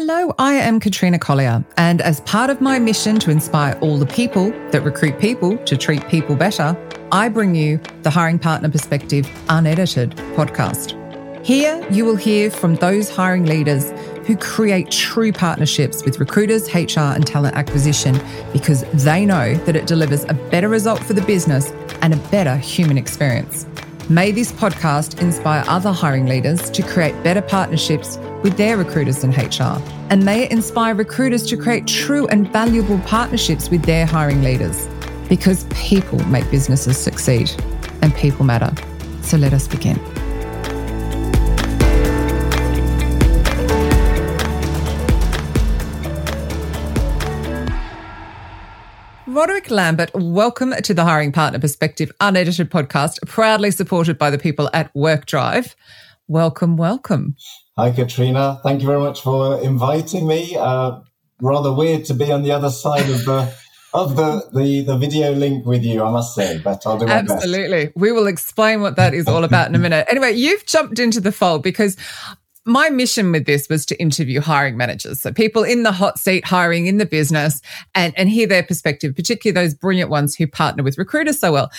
Hello, I am Katrina Collier, and as part of my mission to inspire all the people that recruit people to treat people better, I bring you the Hiring Partner Perspective Unedited podcast. Here, you will hear from those hiring leaders who create true partnerships with recruiters, HR, and talent acquisition because they know that it delivers a better result for the business and a better human experience. May this podcast inspire other hiring leaders to create better partnerships with their recruiters and HR. And may it inspire recruiters to create true and valuable partnerships with their hiring leaders. Because people make businesses succeed and people matter. So let us begin. Roderick Lambert, welcome to the Hiring Partner Perspective Unedited podcast, proudly supported by the people at WorkDrive. Welcome, welcome. Hi, Katrina. Thank you very much for inviting me. Uh, rather weird to be on the other side of the of the, the the video link with you, I must say, but I'll do my Absolutely. best. We will explain what that is all about in a minute. Anyway, you've jumped into the fold because my mission with this was to interview hiring managers. So people in the hot seat hiring in the business and, and hear their perspective, particularly those brilliant ones who partner with recruiters so well.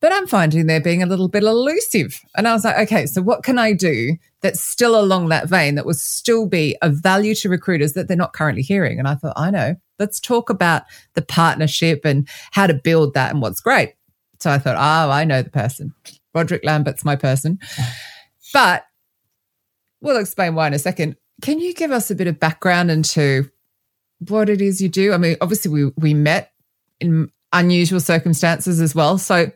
But I'm finding they're being a little bit elusive. And I was like, okay, so what can I do that's still along that vein that will still be of value to recruiters that they're not currently hearing? And I thought, I know, let's talk about the partnership and how to build that and what's great. So I thought, oh, I know the person. Roderick Lambert's my person. But We'll explain why in a second. Can you give us a bit of background into what it is you do? I mean, obviously we we met in unusual circumstances as well. So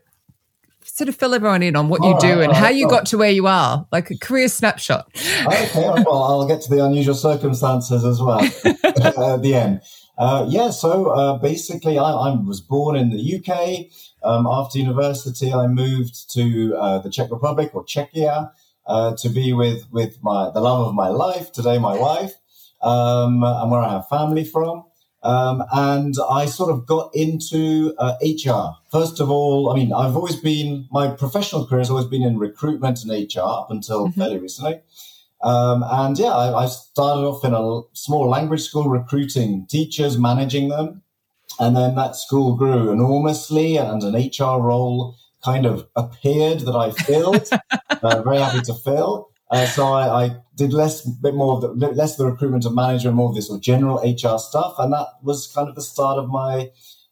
sort of fill everyone in on what you do and how you got to where you are, like a career snapshot. Okay, well, I'll get to the unusual circumstances as well at the end. Uh, yeah, so uh, basically, I, I, was born in the UK. Um, after university, I moved to uh, the Czech Republic or Czechia uh, to be with with my the love of my life today, my wife, um, and where I have family from. Um, and I sort of got into uh, HR. First of all, I mean, I've always been my professional career has always been in recruitment and HR up until mm-hmm. fairly recently. Um, and yeah, I, I, started off in a small language school recruiting teachers, managing them. And then that school grew enormously and an HR role kind of appeared that I filled. uh, very happy to fill. Uh, so I, I, did less, bit more of the, less of the recruitment of manager and more of this sort of general HR stuff, and that was kind of the start of my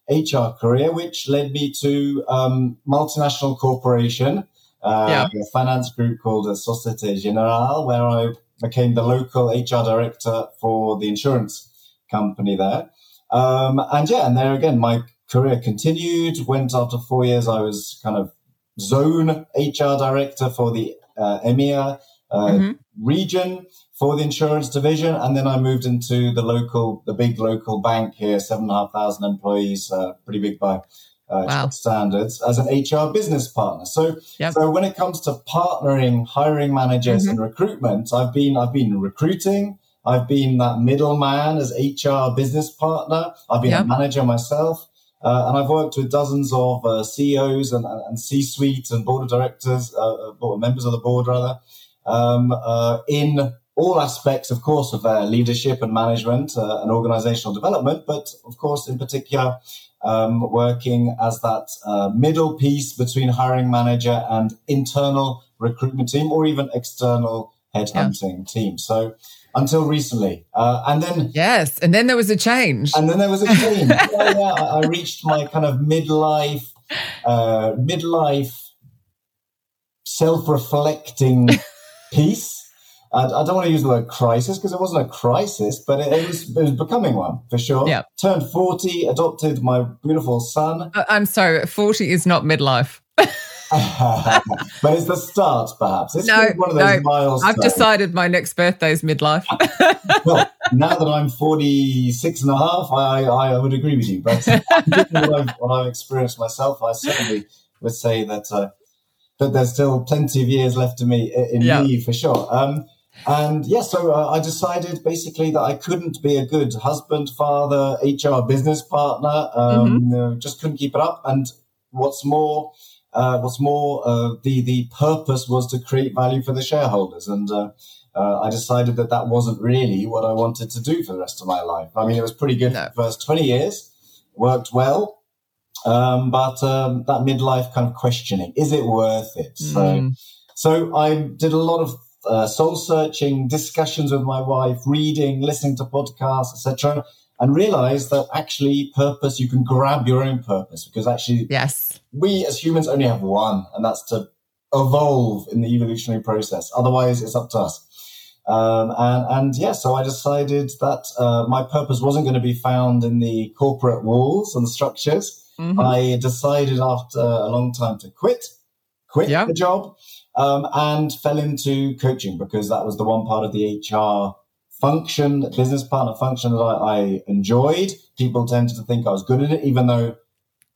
HR career, which led me to um, multinational corporation, uh, yeah. a finance group called Societe Generale, where I became the local HR director for the insurance company there. Um, and yeah, and there again, my career continued. Went after four years, I was kind of zone HR director for the uh, EMEA uh, mm-hmm. region for the insurance division, and then I moved into the local, the big local bank here, seven and a half thousand employees, uh, pretty big by uh, wow. standards, as an HR business partner. So, yep. so when it comes to partnering, hiring managers, mm-hmm. and recruitment, I've been I've been recruiting. I've been that middleman as HR business partner. I've been yep. a manager myself. Uh, and I've worked with dozens of uh, CEOs and, and C-suite and board of directors, uh, uh members of the board rather, um, uh, in all aspects, of course, of their leadership and management uh, and organizational development, but of course, in particular, um, working as that middle piece between hiring manager and internal recruitment team or even external headhunting yeah. team. So until recently. Uh, and then yes, and then there was a change. And then there was a change. yeah, yeah, I, I, reached my kind of midlife, uh, midlife, self-reflecting piece. I, I, don't want to use the word crisis because it wasn't a crisis, but it, it, was, it was becoming one for sure. Yeah. Turned 40, adopted my beautiful son. Uh, I'm sorry, 40 is not midlife. but it's the start, perhaps. It's no, one of those no, milestones. I've decided my next birthday is midlife. well, now that I'm 46 and a half, I, I, would agree with you. But what, I've, what I've experienced myself, I certainly would say that uh, that there's still plenty of years left to me in yeah. me for sure. Um, and yeah, so uh, I decided basically that I couldn't be a good husband, father, HR business partner. Um, mm-hmm. just couldn't keep it up. And what's more, uh, what's more, uh, the the purpose was to create value for the shareholders, and uh, uh, I decided that that wasn't really what I wanted to do for the rest of my life. I mean, it was pretty good No. for the first twenty years, worked well, um, but um, that midlife kind of questioning: is it worth it? So, Mm. so I did a lot of uh, soul searching, discussions with my wife, reading, listening to podcasts, etc., and realized that actually purpose you can grab your own purpose because actually Yes. We as humans only have one, and that's to evolve in the evolutionary process. Otherwise, it's up to us. Um, and, and yeah, so I decided that uh, my purpose wasn't going to be found in the corporate walls and structures. Mhm. I decided after a long time to quit, quit Yeah. the job, um, and fell into coaching because that was the one part of the HR function, business partner function that I, I enjoyed. People tended to think I was good at it, even though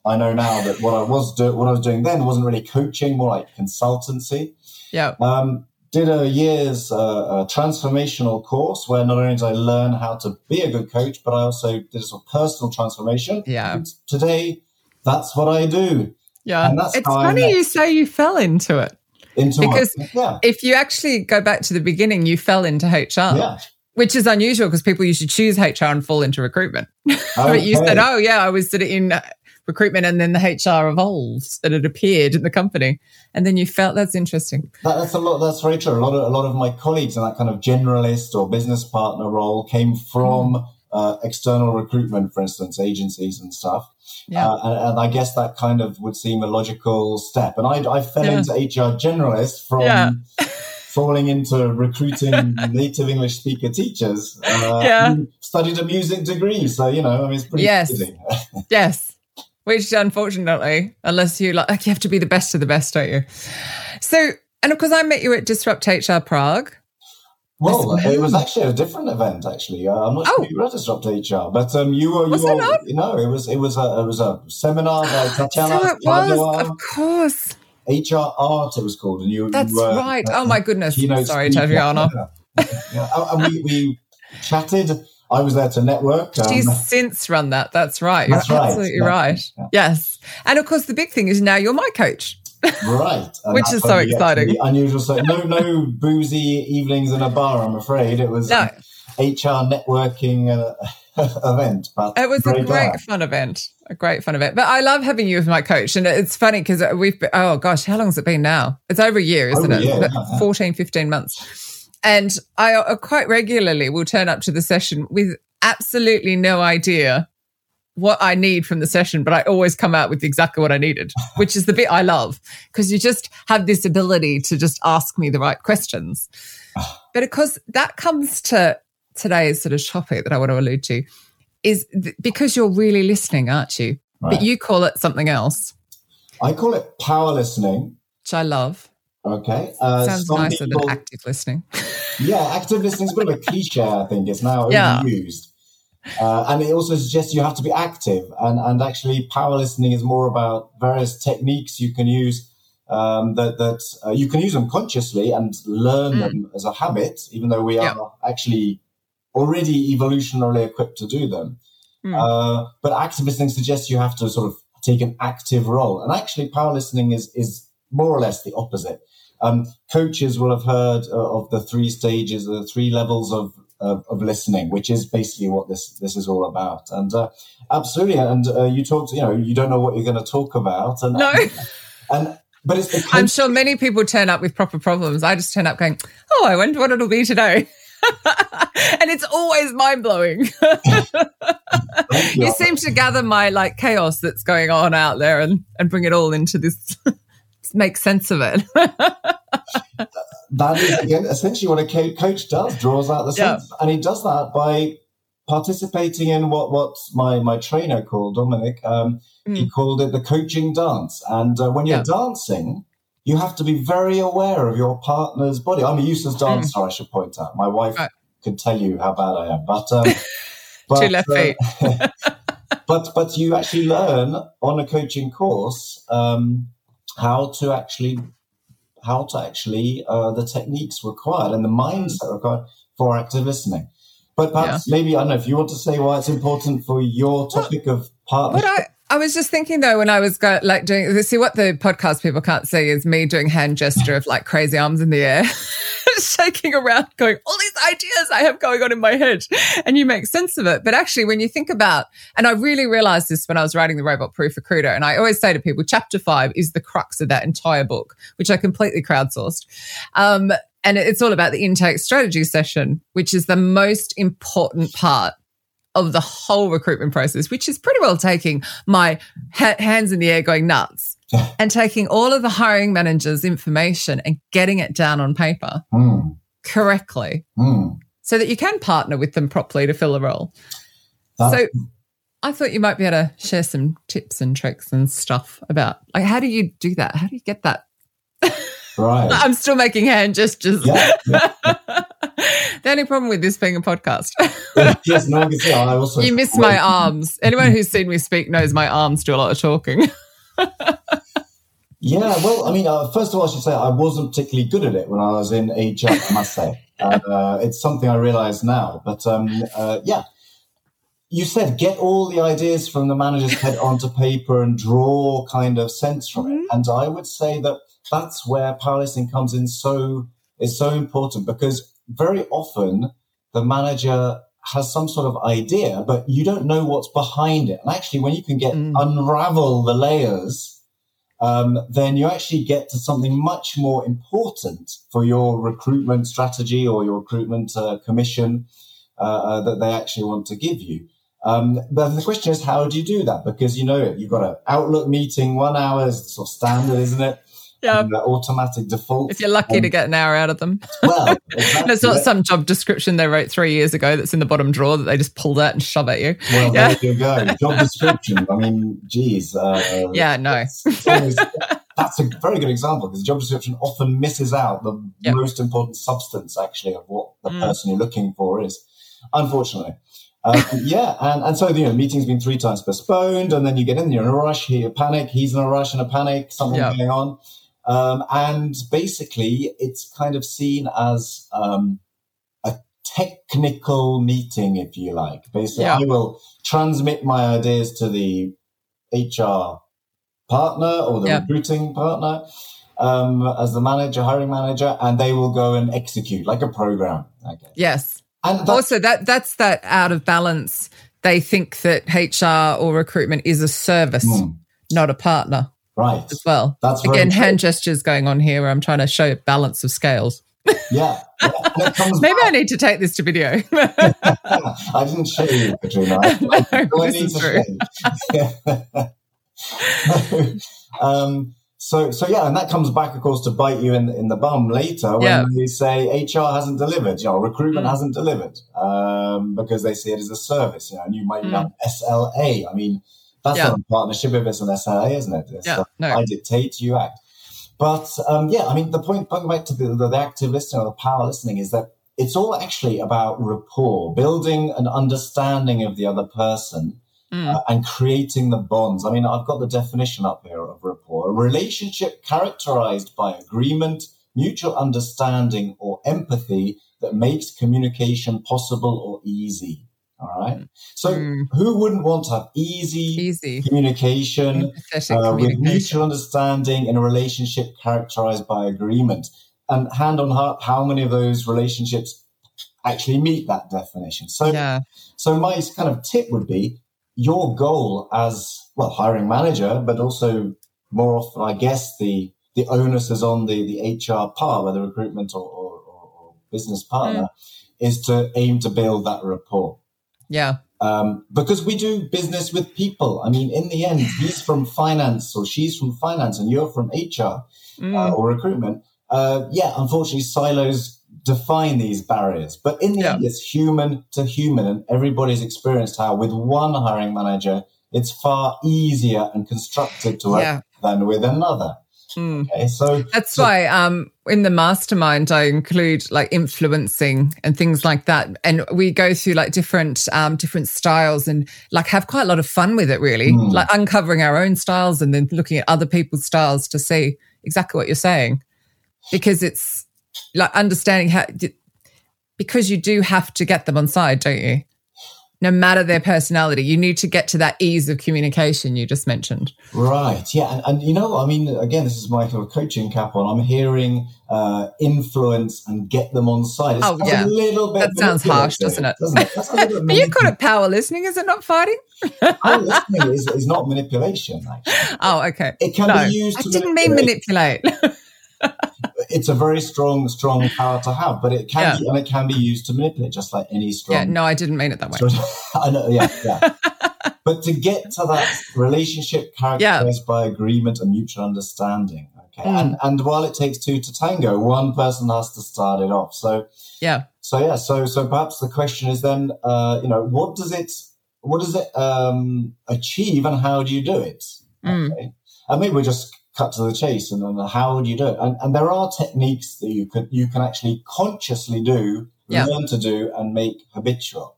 I know now that what I was do- what I was doing then wasn't really coaching, more like consultancy. Yeah. Um, did a year's uh, a transformational course where not only did I learn how to be a good coach, but I also did a sort of personal transformation. Yeah. And today, that's what I do. Yeah. And that's It's funny you say you fell into it. Into Because- yeah, If you actually go back to the beginning, you fell into HR, yeah. which is unusual because people usually choose HR and fall into recruitment. But you said, oh, yeah, I was of in uh, recruitment and then the HR evolved and it appeared in the company. And then you felt that's interesting. That, that's a lot. That's very true. A lot of a lot of my colleagues in that kind of generalist or business partner role came from Mm. uh, external recruitment, for instance, agencies and stuff. Yeah. Uh, and, and I guess that kind of would seem a logical step. And I, I fell Yeah. into HR generalist from Yeah. falling into recruiting native English speaker teachers. Uh, Yeah. Studied a music degree, so you know, I mean, it's pretty Yes. Yes. Which unfortunately, unless you like, you have to be the best of the best, don't you? So, and of course, I met you at Disrupt HR Prague. Well, it was actually a different event. Actually, uh, I'm not Oh. sure you were at Disrupt HR, but um, you were. You Was were, not? No, it was. It was a. It was a seminar by Tatiana so it was, Padua, of course. HR Art. It was called, and you. That's you were, right. uh, Oh my goodness. Sorry. Tatiana. Yeah. And we, we chatted. I was there to network. um, She's since run that. That's right. You're That's right. absolutely Yeah. right. Yeah. Yes. And of course, the big thing is now you're my coach. right, Which is so we get to exciting. Unusual. So no, no boozy evenings in a bar. I'm afraid it was No, an HR networking uh, event. But it was a great glad. fun event. A great fun event. But I love having you as my coach. And it's funny because we've been, oh gosh, how long has it been now? It's over a year, isn't Over it? year, yeah. 14, 15 months. And I uh, quite regularly will turn up to the session with absolutely no idea what I need from the session, but I always come out with exactly what I needed, which is the bit I love because you just have this ability to just ask me the right questions. But of course, that comes to today's sort of topic that I want to allude to is th- because you're really listening, aren't you? Right. But you call it something else, I call it power listening. which I love. Okay. Uh, Sounds some nicer people- than active listening. Yeah, active listening is a bit of a cliche, I think. It's now Yeah. overused. Uh, and it also suggests you have to be active. And, and actually, power listening is more about various techniques you can use um, that, that uh, you can use them consciously and learn Mm. them as a habit, even though we are actually already evolutionarily equipped to do them. Mm. Uh, but active listening suggests you have to sort of take an active role. And actually, power listening is, is more or less the opposite. Um, coaches will have heard uh, of the three stages, the three levels of, of, of listening, which is basically what this this is all about. And uh, absolutely, and uh, you talked, you know, you don't know what you're going to talk about, and No. and but it's the I'm sure many people turn up with proper problems. I just turn up going, Oh, I wonder what it'll be today. and it's always mind blowing. You seem to gather my like chaos that's going on out there and, and bring it all into this, make sense of it. that is again essentially what a co- coach does draws out the Yeah. sense and he does that by participating in what what my my trainer called dominic um, he Mm. called it the coaching dance and uh, when you're Yeah. dancing you have to be very aware of your partner's body i'm a useless dancer i should point out my wife Mm. Right. could tell you how bad i am but um, but, Two left uh, feet. but but you actually learn on a coaching course um, how to actually how to actually uh, the techniques required and the mindset required for active listening. But perhaps maybe I don't know if you want to say why it's important for your topic of partnership. I I was just thinking though, when I was go, like doing, see what the podcast people can't see is me doing hand gesture of like crazy arms in the air, shaking around, going, all these ideas I have going on in my head. And you make sense of it. But actually, when you think about, and I really realized this when I was writing the robot proof recruiter, and I always say to people, chapter five is the crux of that entire book, which I completely crowdsourced. Um, and it's all about the intake strategy session, which is the most important part of the whole recruitment process, which is pretty well taking my ha- hands in the air going nuts and taking all of the hiring manager's information and getting it down on paper mm. Correctly mm. so that you can partner with them properly to fill a role. That, so I thought you might be able to share some tips and tricks and stuff about like how do you do that? How do you get that? Right. I'm still making hand gestures. Yeah, yeah. the only problem with this being a podcast. yes, no, I also you miss my arms. Anyone who's seen me speak knows my arms do a lot of talking. Yeah, well, I mean, uh, first of all, I should say I wasn't particularly good at it when I was in HR, I must say. Uh, it's something I realize now. But um, uh, yeah, you said get all the ideas from the manager's head onto paper and draw kind of sense from mm-hmm. it. And I would say that that's where power listening comes in so is so important because very often the manager has some sort of idea, but you don't know what's behind it. And actually, when you can get mm. unravel the layers, um, then you actually get to something much more important for your recruitment strategy or your recruitment uh, commission uh, uh, that they actually want to give you. Um, but the question is, how do you do that? Because you know you've got an Outlook meeting, one hour is sort of standard, isn't it? Yeah. automatic default. If you're lucky um, to get an hour out of them. Well, exactly. it's not some job description they wrote three years ago that's in the bottom drawer that they just pull out and shove at you. Well, yeah. there you go. Job description. I mean, geez. Uh, yeah, no. It's, it's always, that's a very good example because the job description often misses out the yep. most important substance, actually, of what the mm. person you're looking for is. Unfortunately. Um, yeah, and, and so you know, the meeting's been three times postponed, and then you get in, you're in a rush, you panic, he's in a rush and a panic, something yep. going on. Um, and basically, it's kind of seen as um, a technical meeting, if you like. Basically, yeah. I will transmit my ideas to the HR partner or the yeah. recruiting partner um, as the manager, hiring manager, and they will go and execute like a program. Okay. Yes. And also, that that's that out of balance. They think that HR or recruitment is a service, mm. not a partner. Right. As well. That's Again, hand gestures going on here where I'm trying to show balance of scales. Yeah. yeah. Maybe back. I need to take this to video. I didn't show you, Katrina. I, no, this is true. um, so, so yeah, and that comes back, of course, to bite you in in the bum later when yeah. you say HR hasn't delivered, you know, recruitment mm. hasn't delivered um, because they see it as a service, you know, and you might mm. have SLA. I mean, that's yeah. not a partnership if it's an SLA, isn't it? It's yeah, no. I dictate, you act. But um, yeah, I mean, the point, going back to the, the, the active listening or the power listening is that it's all actually about rapport, building an understanding of the other person mm. uh, and creating the bonds. I mean, I've got the definition up here of rapport a relationship characterized by agreement, mutual understanding, or empathy that makes communication possible or easy. All right. So mm. who wouldn't want to have easy, easy. communication, uh, communication, with mutual understanding in a relationship characterized by agreement? And hand on heart, how many of those relationships actually meet that definition? So, yeah. so my kind of tip would be your goal as well, hiring manager, but also more often, I guess the the onus is on the the HR part, whether recruitment or, or, or business partner, mm. is to aim to build that rapport. Yeah. Um, because we do business with people. I mean, in the end, he's from finance or she's from finance and you're from HR uh, mm. uh, or recruitment. Uh, yeah, unfortunately, silos define these barriers. But in the yeah. end, it's human to human. And everybody's experienced how with one hiring manager, it's far easier and constructive to work yeah. than with another. Mm. Okay, so that's so, why um, in the mastermind I include like influencing and things like that, and we go through like different um, different styles and like have quite a lot of fun with it. Really, mm. like uncovering our own styles and then looking at other people's styles to see exactly what you're saying, because it's like understanding how because you do have to get them on side, don't you? No matter their personality. You need to get to that ease of communication you just mentioned. Right. Yeah. And, and you know, I mean, again, this is my coaching cap on. I'm hearing uh, influence and get them on side. It's oh, yeah. a little bit. That sounds harsh, doesn't it? Doesn't it? you call it power listening. Is it not fighting? power listening is, is not manipulation, actually. Oh, okay. It can no, be used I didn't mean manipulate. It's a very strong, strong power to have, but it can yeah. be, and it can be used to manipulate, just like any strong. Yeah, no, I didn't mean it that way. I know, yeah, yeah. but to get to that relationship characterized yeah. by agreement and mutual understanding, okay, mm. and and while it takes two to tango, one person has to start it off. So yeah, so yeah, so so perhaps the question is then, uh, you know, what does it, what does it um, achieve, and how do you do it? Mm. Okay, and maybe we just cut to the chase and then how would you do it? And, and there are techniques that you could you can actually consciously do, yeah. learn to do, and make habitual.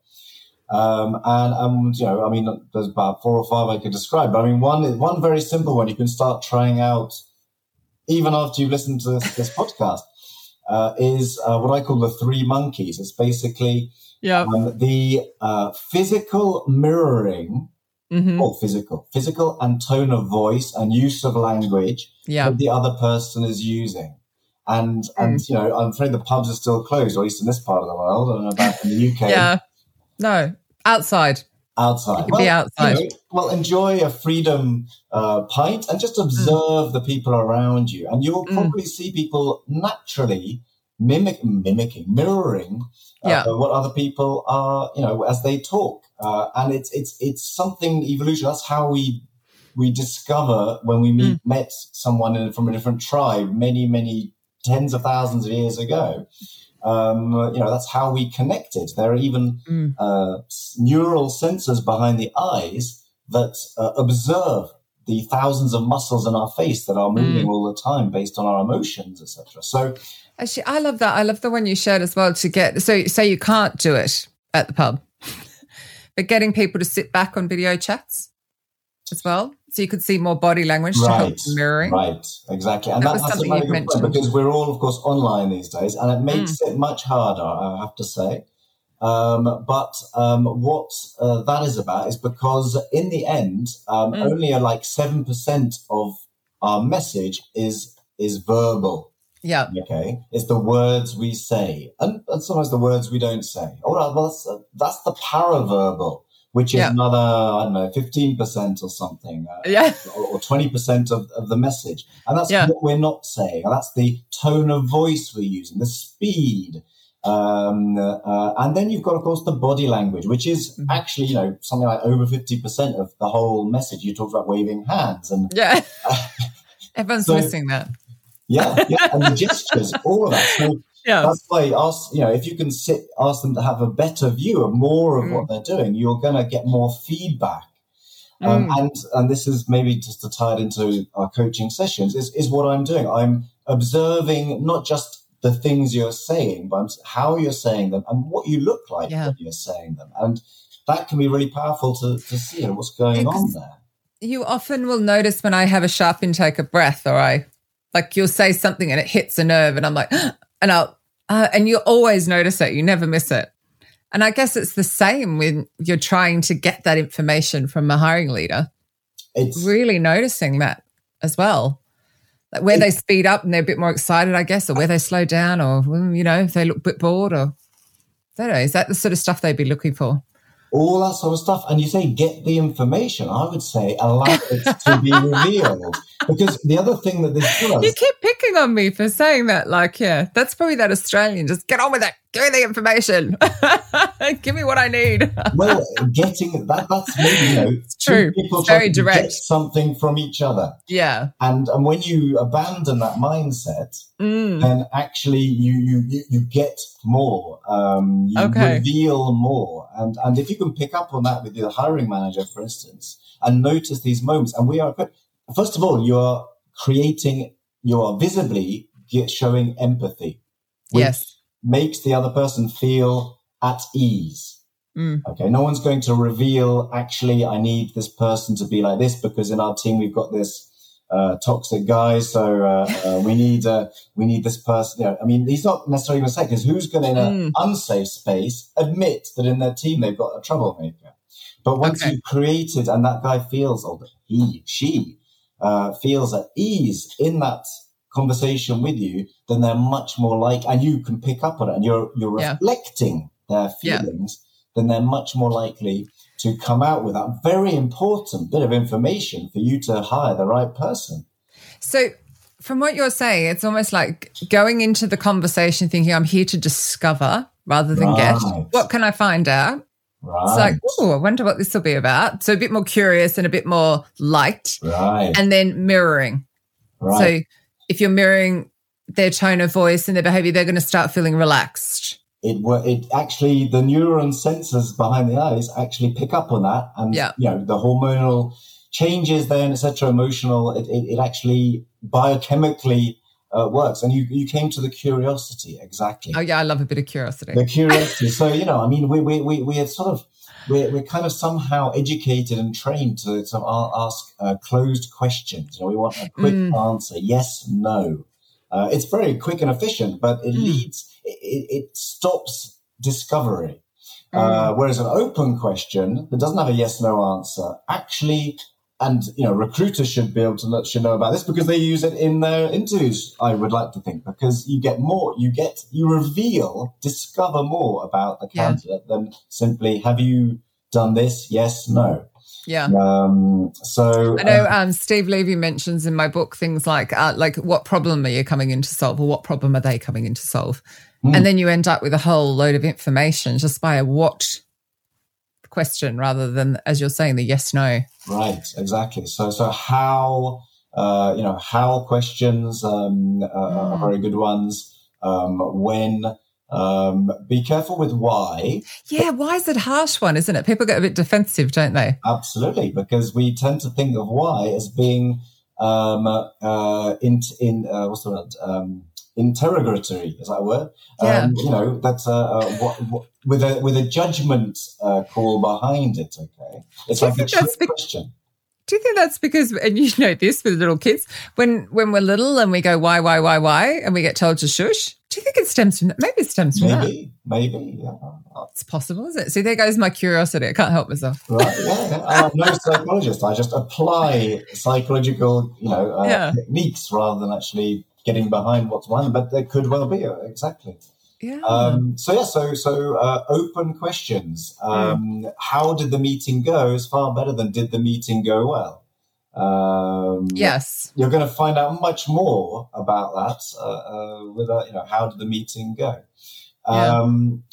Um, and, and you know, I mean, there's about four or five I could describe. But I mean, one one very simple one you can start trying out even after you've listened to this, this podcast uh, is uh, what I call the three monkeys. It's basically yeah. Um, the uh, physical mirroring mm-hmm. or physical, physical and tone of voice and use of language yeah. that the other person is using. And mm. and you know, I'm afraid the pubs are still closed, or at least in this part of the world. I don't know about in the UK. yeah, no, outside. Outside. well, be outside. You know, well, enjoy a freedom uh, pint and just observe mm. the people around you, and you'll mm. probably mm. see people naturally mimic, mimicking, mirroring uh, yeah. what other people are, you know, as they talk. Uh, and it's it's it's something evolution. That's how we we discover when we meet, mm. met someone in, from a different tribe many many tens of thousands of years ago. Um, you know, that's how we connected. There are even mm. uh, neural sensors behind the eyes that uh, observe the thousands of muscles in our face that are moving mm. all the time based on our emotions, etc. So, actually, I love that. I love the one you shared as well. To get so say you can't do it at the pub, but getting people to sit back on video chats as well. So you could see more body language right, to help mirroring. Right, exactly. And that, that was something you mentioned. Because we're all, of course, online these days, and it makes mm. it much harder, I have to say. Um, but um, what uh, that is about is because in the end, um, mm. only a, like 7% of our message is is verbal. Yeah. Okay. It's the words we say, and, and sometimes the words we don't say. All right. Well, that's, uh, that's the paraverbal, which is yeah. another, I don't know, 15% or something. Uh, yeah. Or, 20% of, of the message. And that's yeah. what we're not saying. And that's the tone of voice we're using, the speed. Um, uh, and then you've got, of course, the body language, which is mm-hmm. actually, you know, something like over 50% of the whole message. You talked about waving hands and. Yeah. Everyone's so, missing that yeah, yeah, and the gestures, all of that. So yeah. that's why ask you know if you can sit ask them to have a better view of more of mm. what they're doing, you're going to get more feedback. Um, mm. and and this is maybe just to tie it into our coaching sessions is is what I'm doing. I'm observing not just the things you're saying, but how you're saying them and what you look like yeah. when you're saying them, and that can be really powerful to to see what's going on there. You often will notice when I have a sharp intake of breath, or I like you'll say something and it hits a nerve, and I'm like, and I'll, uh, and you always notice it. You never miss it. And I guess it's the same when you're trying to get that information from a hiring leader. It's really noticing that as well. Like where they speed up and they're a bit more excited, I guess, or where they slow down, or you know, if they look a bit bored, or I don't know. Is that the sort of stuff they'd be looking for? all that sort of stuff. And you say, get the information. I would say, allow it to be revealed. Because the other thing that this does. You keep picking on me for saying that. Like, yeah, that's probably that Australian. Just get on with it. Give me the information. Give me what I need. well, getting that, that's maybe, you know, it's true. people it's very direct. something from each other. Yeah. And, and when you abandon that mindset, mm. then actually you, you, you get more. Um, you okay. reveal more. And, and if you can pick up on that with your hiring manager, for instance, and notice these moments, and we are, first of all, you are creating, you are visibly showing empathy. Yes makes the other person feel at ease. Mm. Okay, no one's going to reveal, actually, I need this person to be like this because in our team we've got this uh, toxic guy, so uh, uh, we need uh, we need this person. You know, I mean, he's not necessarily going to say because who's going to in an Mm. unsafe space admit that in their team they've got a troublemaker? But once Okay. you've created and that guy feels, or he, she uh, feels at ease in that conversation with you, then they're much more like, and you can pick up on it, and you're you're Yeah. reflecting their Yeah. feelings. Then they're much more likely to come out with that very important bit of information for you to hire the right person. So, from what you're saying, it's almost like going into the conversation thinking, I'm here to discover rather than get. What can I find out? Right. It's like, oh, I wonder what this will be about. So, a bit more curious and a bit more light, right. and then mirroring. right. So, if you're mirroring their tone of voice and their behavior, they're going to start feeling relaxed. it were it actually the neuron sensors behind the eyes actually pick up on that and Yeah. you know the hormonal changes then etc emotional it, it, it actually biochemically uh, works and you you came to the curiosity exactly Oh, yeah, I love a bit of curiosity. the curiosity so you know i mean we we we, we sort of we're, we're kind of somehow educated and trained to, to ask uh, closed questions you know we want a quick Mm. answer yes no uh, it's very quick and efficient but it Mm. leads it, it, stops discovery Mm. uh, whereas an open question that doesn't have a yes no answer actually and you know recruiters should be able to let you know about this because they use it in their interviews i would like to think because you get more you get you reveal discover more about the Yeah. candidate than simply have you done this yes no yeah. um so I know um, um, Steve Levy mentions in my book things like uh, like what problem are you coming in to solve, or what problem are they coming in to solve, Mm. and then you end up with a whole load of information just by a what question rather than, as you're saying, the yes no. Right, exactly. So, so how uh, you know how questions um, uh, are Mm. very good ones. Um, when um, be careful with why. Yeah, why is it harsh one, isn't it? People get a bit defensive, don't they? Absolutely, because we tend to think of why as being um, uh, in in uh, what's the word um, interrogatory. Is that a word? Yeah. Um, you know that's uh, uh, what, what, with a with a judgment uh, call behind it. Okay, it's like a trick be- question. Do you think that's because, and you know this with little kids, when when we're little and we go why why why why, and we get told to shush? Do you think it stems from that? Maybe it stems from that. Maybe, maybe. Yeah. It's possible, is it? See, there goes my curiosity. I can't help myself. Right, yeah. I'm no psychologist. I just apply psychological, you know, uh, Yeah. techniques rather than actually getting behind what's behind them. But there could well be uh, exactly. Yeah. Um, so yeah, so so uh, open questions. Um, How did the meeting go? Is far better than did the meeting go well. Um, yes. you're going to find out much more about that uh, uh, with uh, you know how did the meeting go Yeah. um,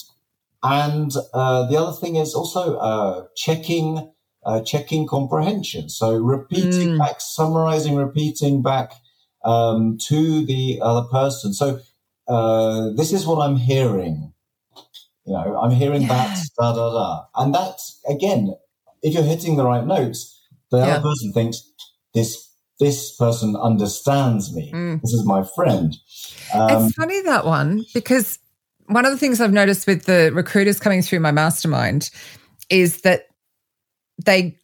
and uh, the other thing is also uh, checking uh, checking comprehension so repeating Mm. back summarizing repeating back um, to the other person so uh, this is what i'm hearing you know i'm hearing Yeah. that da da da and that again if you're hitting the right notes the Yeah. other person thinks this this person understands me. Mm. This is my friend. Um, it's funny that one because one of the things I've noticed with the recruiters coming through my mastermind is that they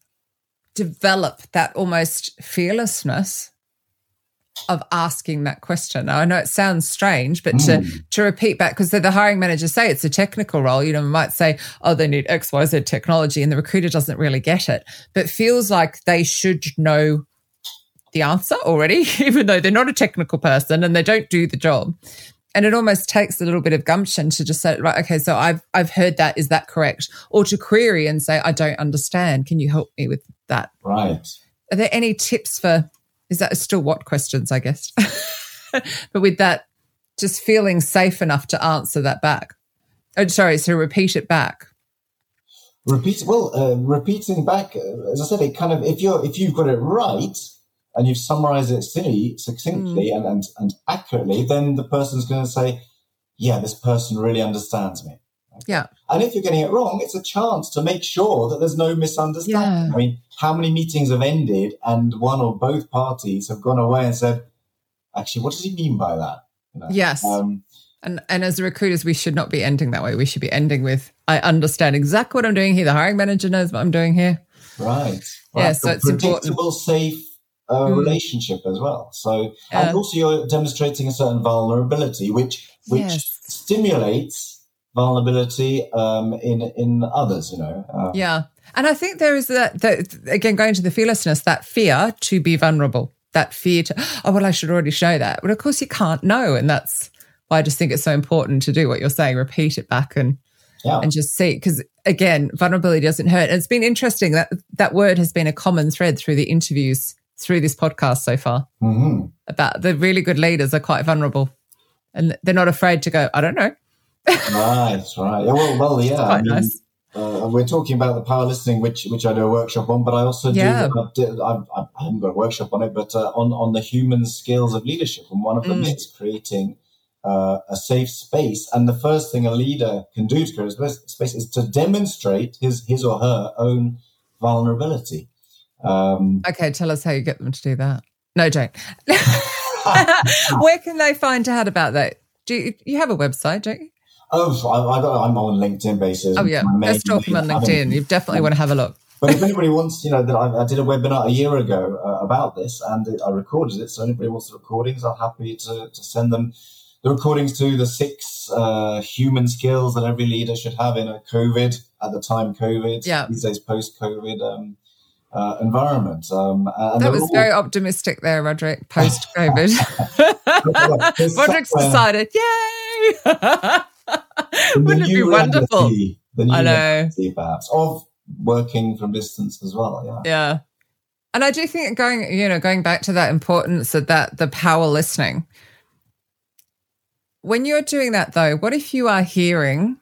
develop that almost fearlessness of asking that question. Now, I know it sounds strange, but to, Mm. to repeat back, because the, hiring managers say it's a technical role, you know, we might say, oh, they need X, Y, Z technology, and the recruiter doesn't really get it, but feels like they should know the answer already, even though they're not a technical person and they don't do the job. And it almost takes a little bit of gumption to just say, right, okay, so I've I've heard that. Is that correct? Or to query and say, I don't understand. Can you help me with that? right. Are there any tips for? Is that still what questions? I guess, but with that, just feeling safe enough to answer that back. Oh, sorry, so repeat it back. Repeat. Well, uh, repeating back, uh, as I said, it kind of if you're if you've got it right and you've summarized it succinctly, succinctly and, and and accurately, then the person's going to say, "Yeah, this person really understands me." Yeah. And if you're getting it wrong, it's a chance to make sure that there's no misunderstanding. Yeah. I mean, how many meetings have ended and one or both parties have gone away and said, "Actually, what does he mean by that?" You know, Yes. Um, And and as recruiters, we should not be ending that way. We should be ending with, I understand exactly what I'm doing here. The hiring manager knows what I'm doing here. Right. Yeah, Right. so it's predictable, important. safe a mm. relationship as well. So, yeah. and also you're demonstrating a certain vulnerability, which which yes. stimulates vulnerability um, in in others. You know. Uh, yeah, and I think there is that, that again going to the fearlessness, that fear to be vulnerable, that fear to oh well, I should already show that, but of course you can't know, and that's why I just think it's so important to do what you're saying, repeat it back and yeah. and just see because again vulnerability doesn't hurt and it's been interesting that that word has been a common thread through the interviews through this podcast so far mm-hmm. about the really good leaders are quite vulnerable and they're not afraid to go i don't know right right yeah, well, well yeah I mean, nice. uh, we're talking about the power listening which which i do a workshop on but i also do yeah. I, I, I haven't got a workshop on it but uh, on on the human skills of leadership and one of them mm. is creating uh, a safe space. And the first thing a leader can do to create a space is to demonstrate his his or her own vulnerability. Um, okay, tell us how you get them to do that. No, don't. Where can they find out about that? Do you, you have a website, don't you? Oh, I, am on LinkedIn basis. Oh yeah, let's talk on LinkedIn. You definitely want to have a look. but if anybody wants, you know, that I, I did a webinar a year ago uh, about this, and it, I recorded it. So anybody wants the recordings, I'm happy to, to send them the recordings to the six uh, human skills that every leader should have in a COVID at the time COVID yeah. these days post COVID um, uh, environment. Um, that was all... very optimistic there, Roderick. Post COVID, Roderick's decided, yay! Wouldn't it be wonderful? The new I know, perhaps of working from distance as well. Yeah, yeah. And I do think going, you know, going back to that importance of that, the power listening when you're doing that, though, what if you are hearing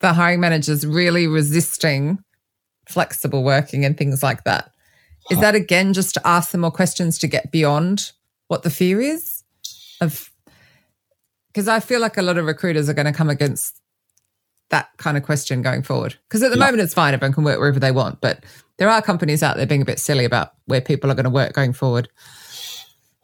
the hiring managers really resisting flexible working and things like that? Is that again just to ask them more questions to get beyond what the fear is? Of because I feel like a lot of recruiters are going to come against that kind of question going forward. Because at the yeah. moment it's fine, everyone can work wherever they want, but there are companies out there being a bit silly about where people are going to work going forward.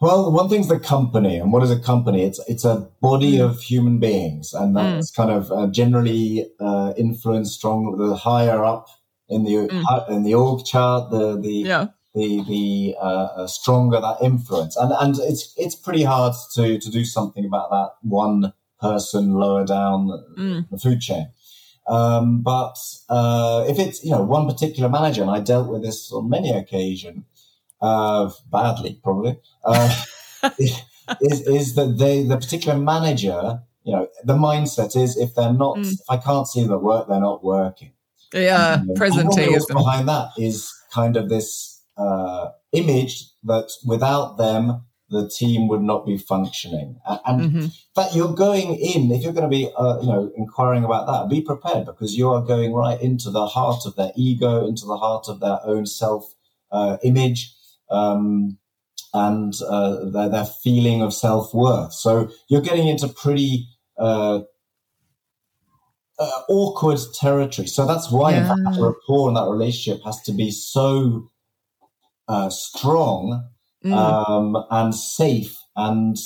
Well, one thing's the company, and what is a company? It's it's a body mm. of human beings, and that's mm. kind of uh, generally uh, influenced strong. The higher up in the mm. in the org chart, the the yeah. The the uh, stronger that influence, and and it's it's pretty hard to to do something about that one person lower down mm. the food chain. Um, but uh, if it's you know one particular manager, and I dealt with this on many occasions uh, badly probably, uh, is, is that they, the particular manager, you know, the mindset is if they're not, mm. if I can't see the work, they're not working. Yeah, um, presenteeism. Behind that is kind of this uh, image that without them, the team would not be functioning. And mm-hmm. that you're going in, if you're going to be, uh, you know, inquiring about that, be prepared because you are going right into the heart of their ego, into the heart of their own self uh, image um, and uh, their, their, feeling of self worth. So you're getting into pretty uh, uh, awkward territory. So that's why, yeah. fact, that rapport and that relationship has to be so uh, strong mm. um, and safe and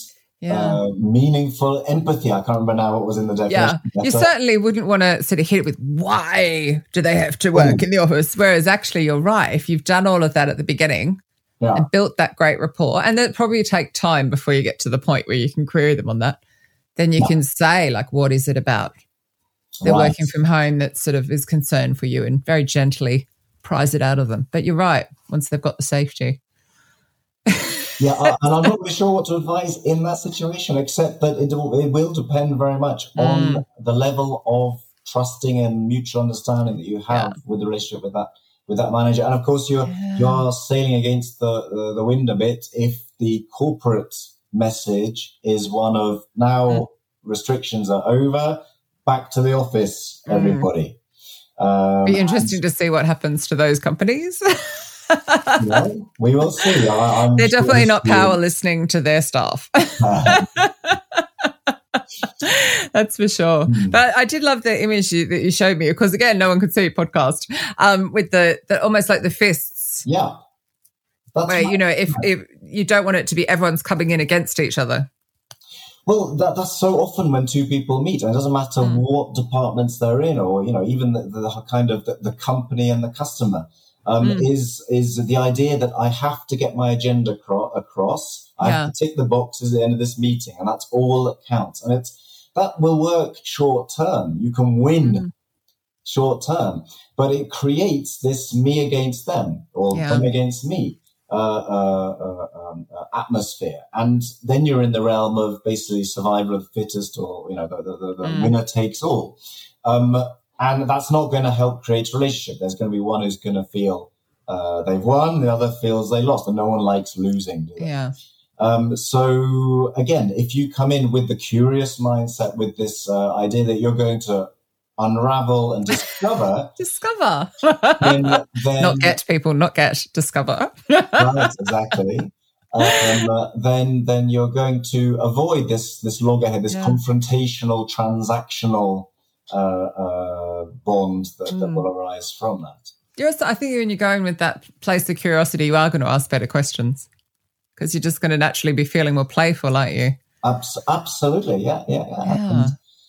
yeah. Uh, meaningful empathy. I can't remember now what was in the definition. Yeah, you certainly wouldn't want to sort of hit it with why do they have to work in the office? Whereas actually, you're right. If you've done all of that at the beginning, yeah. and built that great rapport. And it probably take time before you get to the point where you can query them on that. Then you yeah. can say, like, what is it about? They're right. working from home that sort of is concern for you and very gently prize it out of them. But you're right, once they've got the safety. yeah, and I'm not really sure what to advise in that situation, except that it, it will depend very much on mm. the level of trusting and mutual understanding that you have yeah. with the relationship with that with that manager. And of course, you're yeah. you are sailing against the, the, the wind a bit if the corporate message is one of now mm. restrictions are over, back to the office, mm. Um, Be interesting to see what happens to those companies. we will see. I, They're definitely not power listening to their staff. That's for sure. Mm. But I did love the image you, that you showed me because again, no one could see podcast. Um, with the, the almost like the fists. Yeah. That's where you know if, if you don't want it to be everyone's coming in against each other. Well, that, that's so often when two people meet, and it doesn't matter mm. what departments they're in, or you know, even the, the kind of the, the, company and the customer. um, mm. is is the idea that I have to get my agenda cro- across. I yeah. have to tick the boxes at the end of this meeting, and that's all that counts. And it's that will work short term. You can win mm. short term, but it creates this me against them or yeah. them against me. Uh, uh, uh, um, uh, atmosphere, and then you're in the realm of basically survival of the fittest, or you know, the, the, the, the mm. winner takes all. Um, and that's not going to help create a relationship. There's going to be one who's going to feel uh, they've won, the other feels they lost, and no one likes losing. Yeah. Um, so again, if you come in with the curious mindset, with this uh, idea that you're going to unravel and discover, discover, then, then, not get people, not get discover. right, exactly. Um, uh, then then you're going to avoid this this loggerhead, this yeah. confrontational, transactional uh, uh, bond that, mm. that will arise from that. Yes, I think when you're going with that place of curiosity, you are going to ask better questions because you're just going to naturally be feeling more playful, aren't you? Abs- absolutely, yeah, yeah, yeah.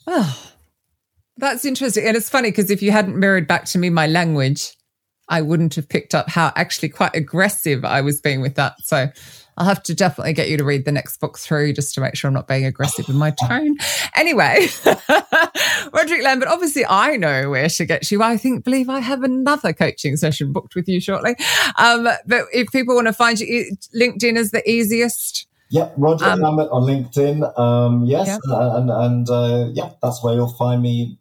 Oh, that's interesting, and it's funny because if you hadn't mirrored back to me my language, I wouldn't have picked up how actually quite aggressive I was being with that. So I'll have to definitely get you to read the next book through just to make sure I'm not being aggressive in my tone. Anyway, Roderick Lambert, obviously I know where to get you. I think, believe I have another coaching session booked with you shortly. Um, but if people want to find you, LinkedIn is the easiest. Yeah, Roger um, Lambert on LinkedIn. Um, yes, yeah. and and uh, yeah, that's where you'll find me.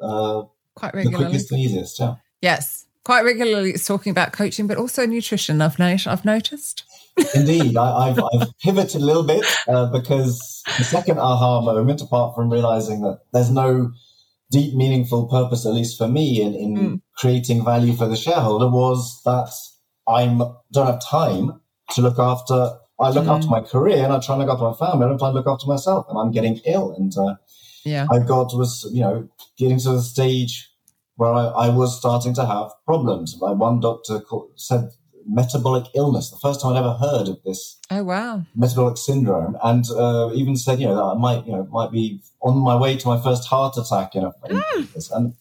Uh, Quite regularly. The quickest and easiest, yeah. Yes, quite regularly. It's talking about coaching, but also nutrition. I've noticed. I've noticed. Indeed, I, have I've pivoted a little bit uh, because the second aha moment, apart from realizing that there's no deep, meaningful purpose, at least for me, in, in mm. creating value for the shareholder, was that I don't have time to look after. I look mm. after my career and I try and look after my family. And I try to look after myself, and I'm getting ill. And uh, yeah, I got was you know getting to the stage where I, I was starting to have problems. My one doctor called, said metabolic illness. The first time I'd ever heard of this. Oh wow! Metabolic syndrome, and uh, even said, you know, that I might, you know, might be on my way to my first heart attack. You know, mm. and,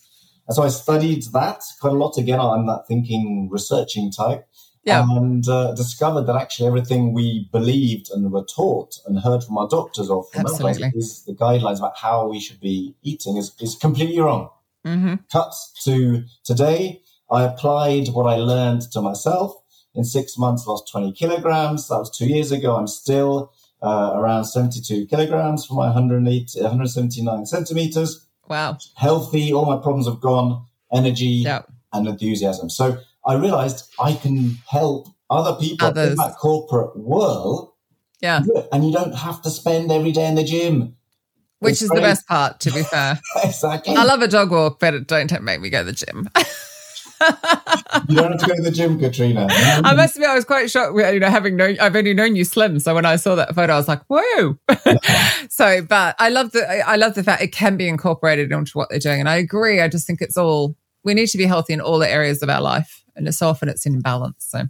and so I studied that quite a lot. Again, I'm that thinking, researching type. Yeah. And uh, discovered that actually everything we believed and were taught and heard from our doctors or from others is the guidelines about how we should be eating is, is completely wrong. Mm-hmm. Cuts to today, I applied what I learned to myself in six months, lost 20 kilograms. That was two years ago. I'm still uh, around 72 kilograms for my 108, 179 centimeters. Wow. Healthy. All my problems have gone. Energy yep. and enthusiasm. So I realized I can help other people Others. in that corporate world. Yeah. And you don't have to spend every day in the gym. Which it's is great. the best part, to be fair. exactly. I love a dog walk, but don't make me go to the gym. you don't have to go to the gym, Katrina. I must admit, I was quite shocked. You know, having known, I've only known you slim, so when I saw that photo, I was like, "Whoa!" so, but I love the, I love the fact it can be incorporated into what they're doing, and I agree. I just think it's all we need to be healthy in all the areas of our life, and so often it's in balance. So,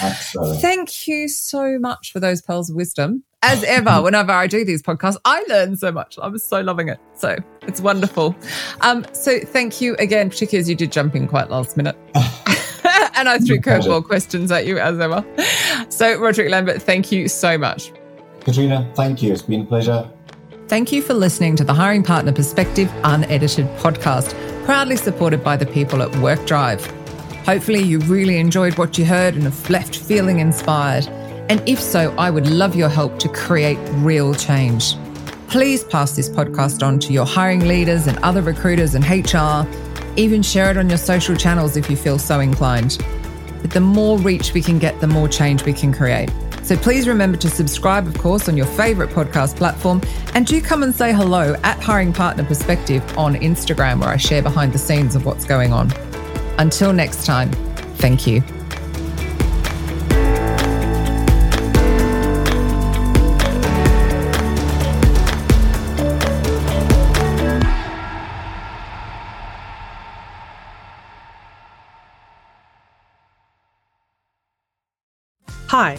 Absolutely. thank you so much for those pearls of wisdom as ever, whenever I do these podcasts, I learn so much. I'm so loving it. So it's wonderful. Um, so thank you again, particularly as you did jump in quite last minute. and I threw curveball questions at you as ever. So, Roderick Lambert, thank you so much. Katrina, thank you. It's been a pleasure. Thank you for listening to the Hiring Partner Perspective Unedited podcast, proudly supported by the people at Work Drive. Hopefully, you really enjoyed what you heard and have left feeling inspired. And if so, I would love your help to create real change. Please pass this podcast on to your hiring leaders and other recruiters and HR. Even share it on your social channels if you feel so inclined. But the more reach we can get, the more change we can create. So please remember to subscribe, of course, on your favorite podcast platform. And do come and say hello at Hiring Partner Perspective on Instagram, where I share behind the scenes of what's going on. Until next time, thank you. Hi,